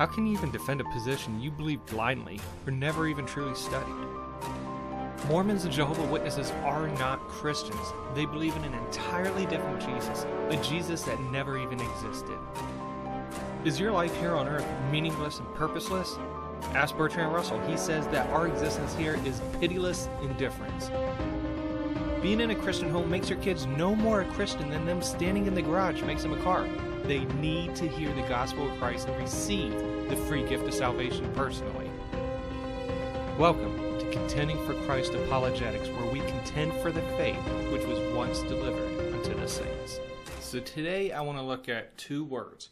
How can you even defend a position you believe blindly or never even truly studied? Mormons and Jehovah Witnesses are not Christians. They believe in an entirely different Jesus, a Jesus that never even existed. Is your life here on earth meaningless and purposeless? Ask Bertrand Russell. He says that our existence here is pitiless indifference. Being in a Christian home makes your kids no more a Christian than them standing in the garage makes them a car. They need to hear the gospel of Christ and receive the free gift of salvation personally. Welcome to Contending for Christ Apologetics, where we contend for the faith which was once delivered unto the saints. So today I want to look at two words.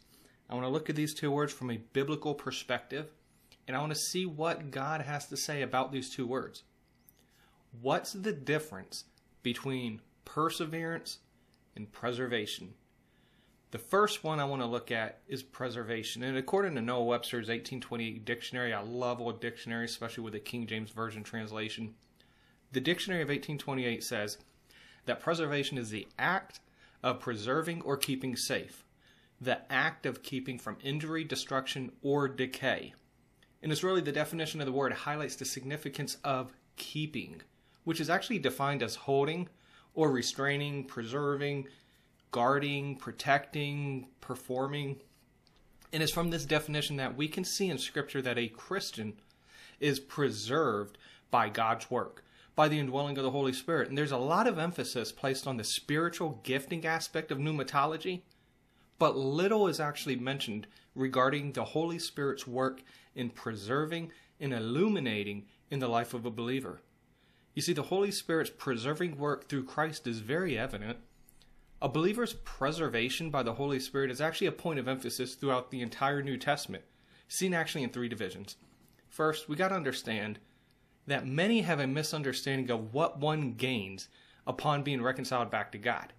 I want to look at these two words from a biblical perspective, and I want to see what God has to say about these two words. What's the difference between perseverance and preservation. The first one I want to look at is preservation. And according to Noah Webster's 1828 dictionary, I love old dictionaries, especially with the King James Version translation. The dictionary of 1828 says that preservation is the act of preserving or keeping safe, the act of keeping from injury, destruction, or decay. And it's really the definition of the word highlights the significance of keeping which is actually defined as holding or restraining, preserving, guarding, protecting, performing. And it's from this definition that we can see in Scripture that a Christian is preserved by God's work, by the indwelling of the Holy Spirit. And there's a lot of emphasis placed on the spiritual gifting aspect of pneumatology, but little is actually mentioned regarding the Holy Spirit's work in preserving and illuminating in the life of a believer. You see, the Holy Spirit's preserving work through Christ is very evident. A believer's preservation by the Holy Spirit is actually a point of emphasis throughout the entire New Testament, seen actually in three divisions. First, we got to understand that many have a misunderstanding of what one gains upon being reconciled back to God.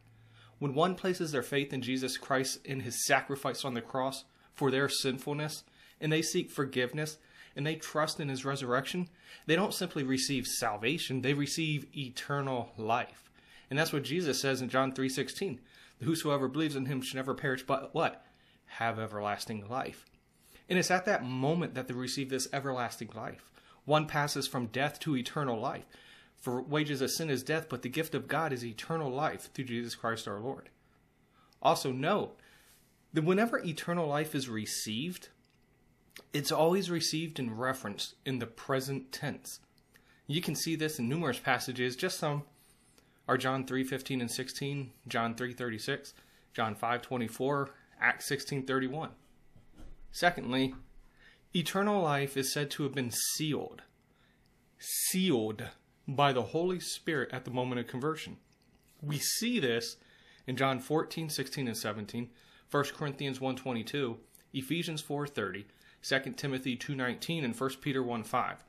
When one places their faith in Jesus Christ in his sacrifice on the cross for their sinfulness, and they seek forgiveness, and they trust in his resurrection, they don't simply receive salvation, they receive eternal life. And that's what Jesus says in John 3:16. Whosoever believes in him should never perish but what? Have everlasting life. And it's at that moment that they receive this everlasting life. One passes from death to eternal life. For wages of sin is death, but the gift of God is eternal life through Jesus Christ our Lord. Also, note that whenever eternal life is received, it's always received in reference in the present tense. You can see this in numerous passages, just some are John 3:15 and 16, John 3:36, John 5:24, Acts 16:31. Secondly, eternal life is said to have been sealed. Sealed by the Holy Spirit at the moment of conversion. We see this in John 14, 16, and 17, 1 Corinthians 1.22, Ephesians 4.30, 2 Timothy 2:19 and 1 Peter 1:5.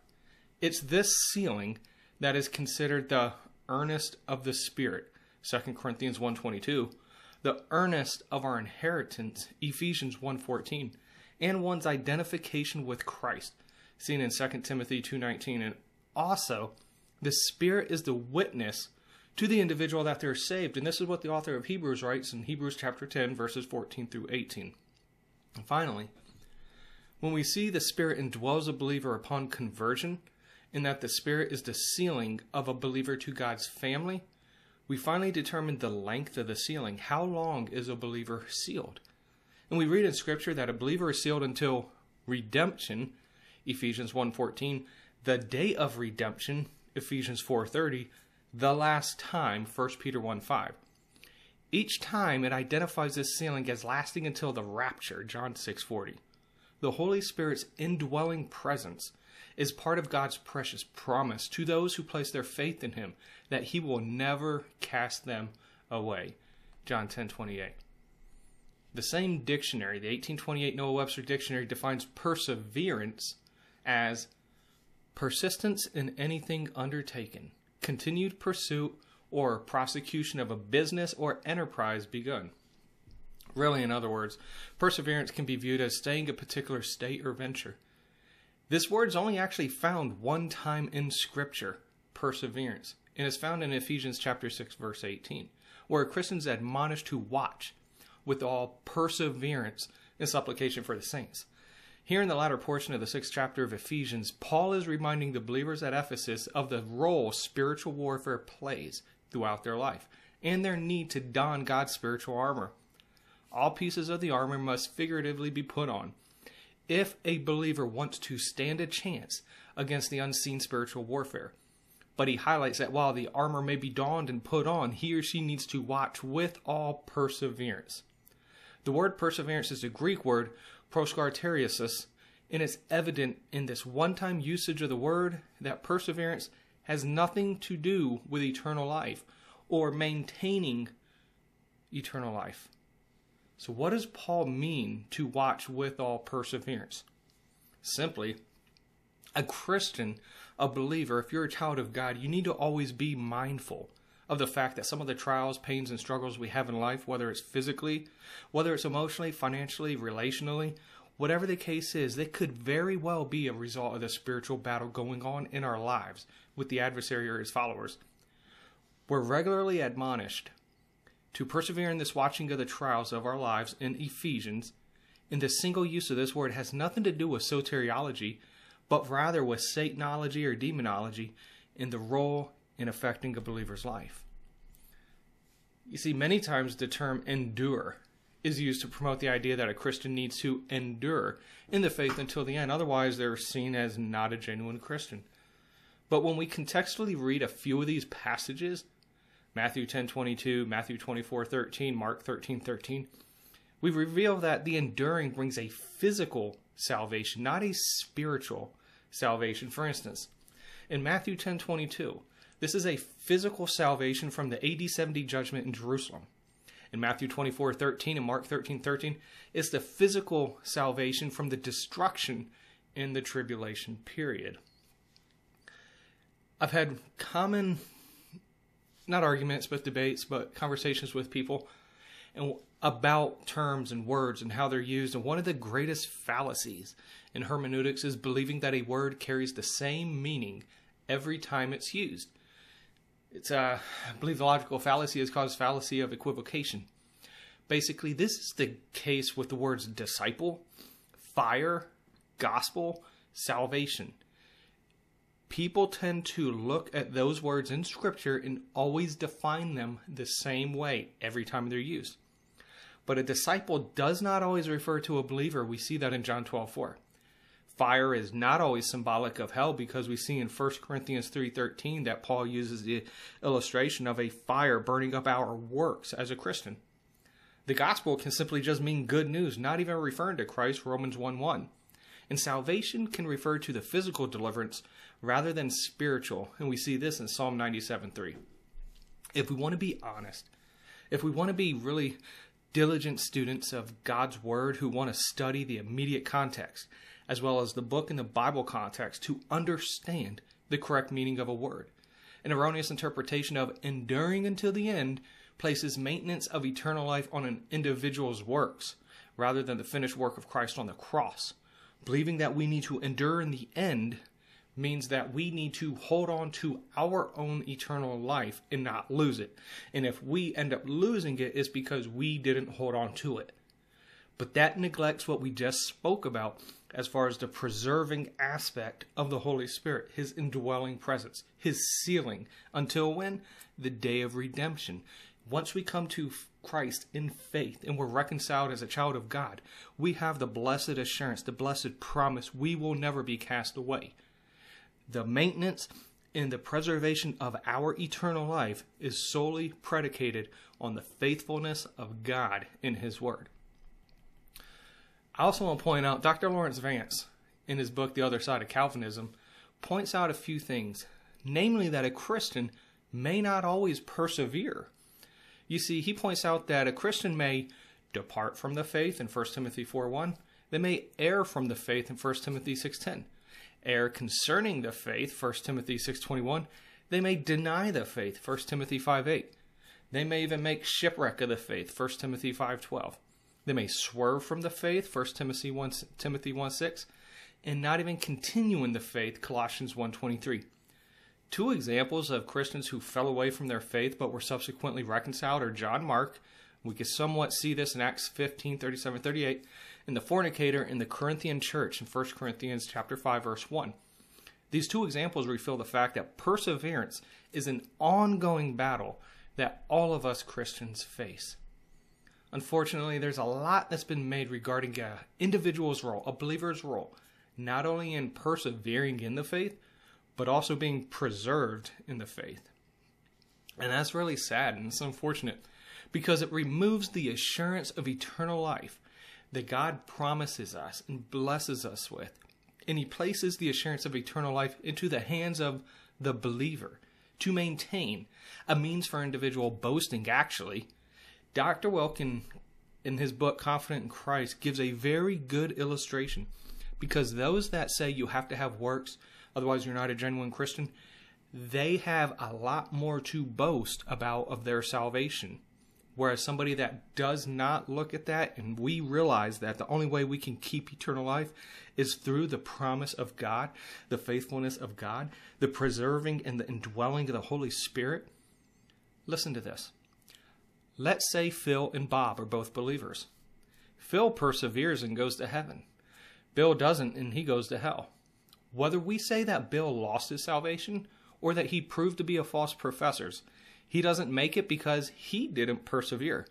It's this sealing that is considered the earnest of the spirit, 2 Corinthians 1:22, the earnest of our inheritance, Ephesians 1:14, and one's identification with Christ, seen in 2 Timothy 2:19, and also the spirit is the witness to the individual that they're saved, and this is what the author of Hebrews writes in Hebrews chapter 10 verses 14 through 18. And finally, when we see the Spirit indwells a believer upon conversion, in that the Spirit is the sealing of a believer to God's family, we finally determine the length of the sealing. How long is a believer sealed? And we read in Scripture that a believer is sealed until redemption, Ephesians 1.14, the day of redemption, Ephesians 4.30, the last time, 1 Peter 1.5. Each time it identifies this sealing as lasting until the rapture, John 6.40 the Holy Spirit's indwelling presence is part of God's precious promise to those who place their faith in him that he will never cast them away. John 10:28. The same dictionary, the 1828 Noah Webster dictionary defines perseverance as persistence in anything undertaken, continued pursuit or prosecution of a business or enterprise begun. Really, in other words, perseverance can be viewed as staying a particular state or venture. This word is only actually found one time in Scripture, perseverance, and is found in Ephesians chapter 6, verse 18, where Christians admonished to watch with all perseverance and supplication for the saints. Here in the latter portion of the sixth chapter of Ephesians, Paul is reminding the believers at Ephesus of the role spiritual warfare plays throughout their life and their need to don God's spiritual armor. All pieces of the armor must figuratively be put on if a believer wants to stand a chance against the unseen spiritual warfare. But he highlights that while the armor may be donned and put on, he or she needs to watch with all perseverance. The word perseverance is a Greek word proskarteriasis, and it's evident in this one time usage of the word that perseverance has nothing to do with eternal life or maintaining eternal life. So, what does Paul mean to watch with all perseverance? Simply, a Christian, a believer, if you're a child of God, you need to always be mindful of the fact that some of the trials, pains, and struggles we have in life, whether it's physically, whether it's emotionally, financially, relationally, whatever the case is, they could very well be a result of the spiritual battle going on in our lives with the adversary or his followers. We're regularly admonished to persevere in this watching of the trials of our lives in Ephesians. And the single use of this word has nothing to do with soteriology, but rather with Satanology or demonology in the role in affecting a believer's life. You see, many times the term endure is used to promote the idea that a Christian needs to endure in the faith until the end. Otherwise, they're seen as not a genuine Christian. But when we contextually read a few of these passages, Matthew 10:22, Matthew 24:13, Mark 13:13, we reveal that the enduring brings a physical salvation, not a spiritual salvation. For instance, in Matthew 10:22, this is a physical salvation from the AD 70 judgment in Jerusalem. In Matthew 24 13 and Mark 13 13, it's the physical salvation from the destruction in the tribulation period. I've had common, not arguments, but debates, but conversations with people and about terms and words and how they're used. And one of the greatest fallacies in hermeneutics is believing that a word carries the same meaning every time it's used. It's, uh, I believe the logical fallacy is called fallacy of equivocation. Basically, this is the case with the words disciple, fire, gospel, salvation. People tend to look at those words in Scripture and always define them the same way every time they're used. But a disciple does not always refer to a believer. We see that in John 12 4 fire is not always symbolic of hell because we see in 1 Corinthians 3:13 that Paul uses the illustration of a fire burning up our works as a Christian. The gospel can simply just mean good news, not even referring to Christ Romans 1:1. And salvation can refer to the physical deliverance rather than spiritual, and we see this in Psalm 97:3. If we want to be honest, if we want to be really diligent students of God's word who want to study the immediate context, as well as the book and the Bible context to understand the correct meaning of a word. An erroneous interpretation of enduring until the end places maintenance of eternal life on an individual's works rather than the finished work of Christ on the cross. Believing that we need to endure in the end means that we need to hold on to our own eternal life and not lose it. And if we end up losing it, it's because we didn't hold on to it. But that neglects what we just spoke about as far as the preserving aspect of the Holy Spirit, His indwelling presence, His sealing, until when? The day of redemption. Once we come to Christ in faith and we're reconciled as a child of God, we have the blessed assurance, the blessed promise we will never be cast away. The maintenance and the preservation of our eternal life is solely predicated on the faithfulness of God in His Word. I also want to point out Dr. Laurence Vance, in his book The Other Side of Calvinism, points out a few things, namely that a Christian may not always persevere. You see, he points out that a Christian may depart from the faith in 1 Timothy 4:1. They may err from the faith in 1 Timothy 6:10. Err concerning the faith, 1 Timothy 6:21. They may deny the faith, 1 Timothy 5:8. They may even make shipwreck of the faith, 1 Timothy 5:12. They may swerve from the faith, 1 Timothy 1, Timothy 1 and not even continue in the faith, Colossians 1.23. Two examples of Christians who fell away from their faith but were subsequently reconciled are John Mark, We can somewhat see this in Acts 15, 37, 38, in the fornicator in the Corinthian church in 1 Corinthians chapter 5, verse 1. These two examples reveal the fact that perseverance is an ongoing battle that all of us Christians face. Unfortunately, there's a lot that's been made regarding an individual's role, a believer's role, not only in persevering in the faith, but also being preserved in the faith. And that's really sad and it's unfortunate because it removes the assurance of eternal life that God promises us and blesses us with. And He places the assurance of eternal life into the hands of the believer to maintain a means for individual boasting, actually. Dr. Wilkin, in his book Confident in Christ, gives a very good illustration because those that say you have to have works, otherwise you're not a genuine Christian, they have a lot more to boast about of their salvation. Whereas somebody that does not look at that, and we realize that the only way we can keep eternal life is through the promise of God, the faithfulness of God, the preserving and the indwelling of the Holy Spirit. Listen to this. Let's say Phil and Bob are both believers. Phil perseveres and goes to heaven. Bill doesn't and he goes to hell. Whether we say that Bill lost his salvation or that he proved to be a false professor, he doesn't make it because he didn't persevere.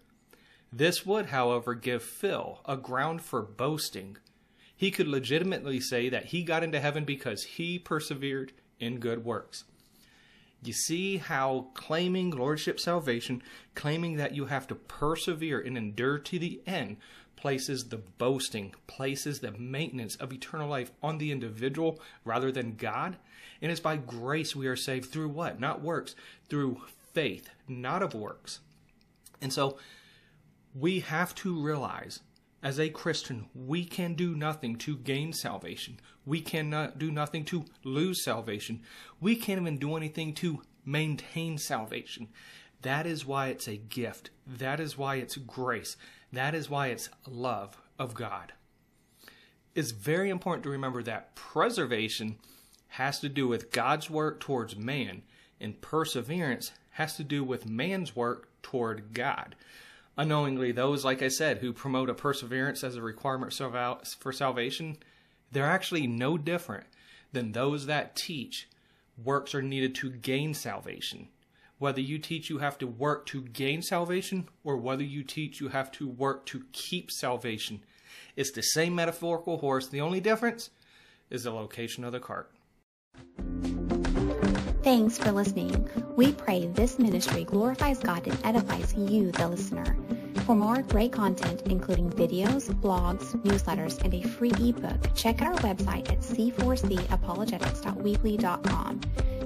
This would, however, give Phil a ground for boasting. He could legitimately say that he got into heaven because he persevered in good works. You see how claiming lordship salvation, claiming that you have to persevere and endure to the end, places the boasting, places the maintenance of eternal life on the individual rather than God. And it's by grace we are saved through what? Not works, through faith, not of works. And so we have to realize as a Christian, we can do nothing to gain salvation. We cannot do nothing to lose salvation. We can't even do anything to maintain salvation. That is why it's a gift. That is why it's grace. That is why it's love of God. It's very important to remember that preservation has to do with God's work towards man, and perseverance has to do with man's work toward God. Unknowingly, those, like I said, who promote a perseverance as a requirement for salvation, they're actually no different than those that teach works are needed to gain salvation whether you teach you have to work to gain salvation or whether you teach you have to work to keep salvation. It's the same metaphorical horse. The only difference is the location of the cart. Thanks for listening. We pray this ministry glorifies God and edifies you, the listener. For more great content, including videos, blogs, newsletters, and a free ebook, check out our website at c4capologetics.weebly.com.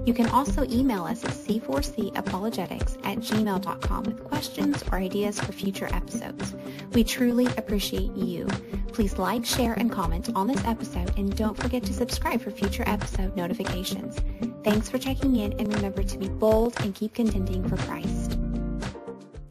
You can also email us at c4capologetics at gmail.com with questions or ideas for future episodes. We truly appreciate you. Please like, share, and comment on this episode, and don't forget to subscribe for future episode notifications. Thanks for checking in, and remember to be bold and keep contending for Christ.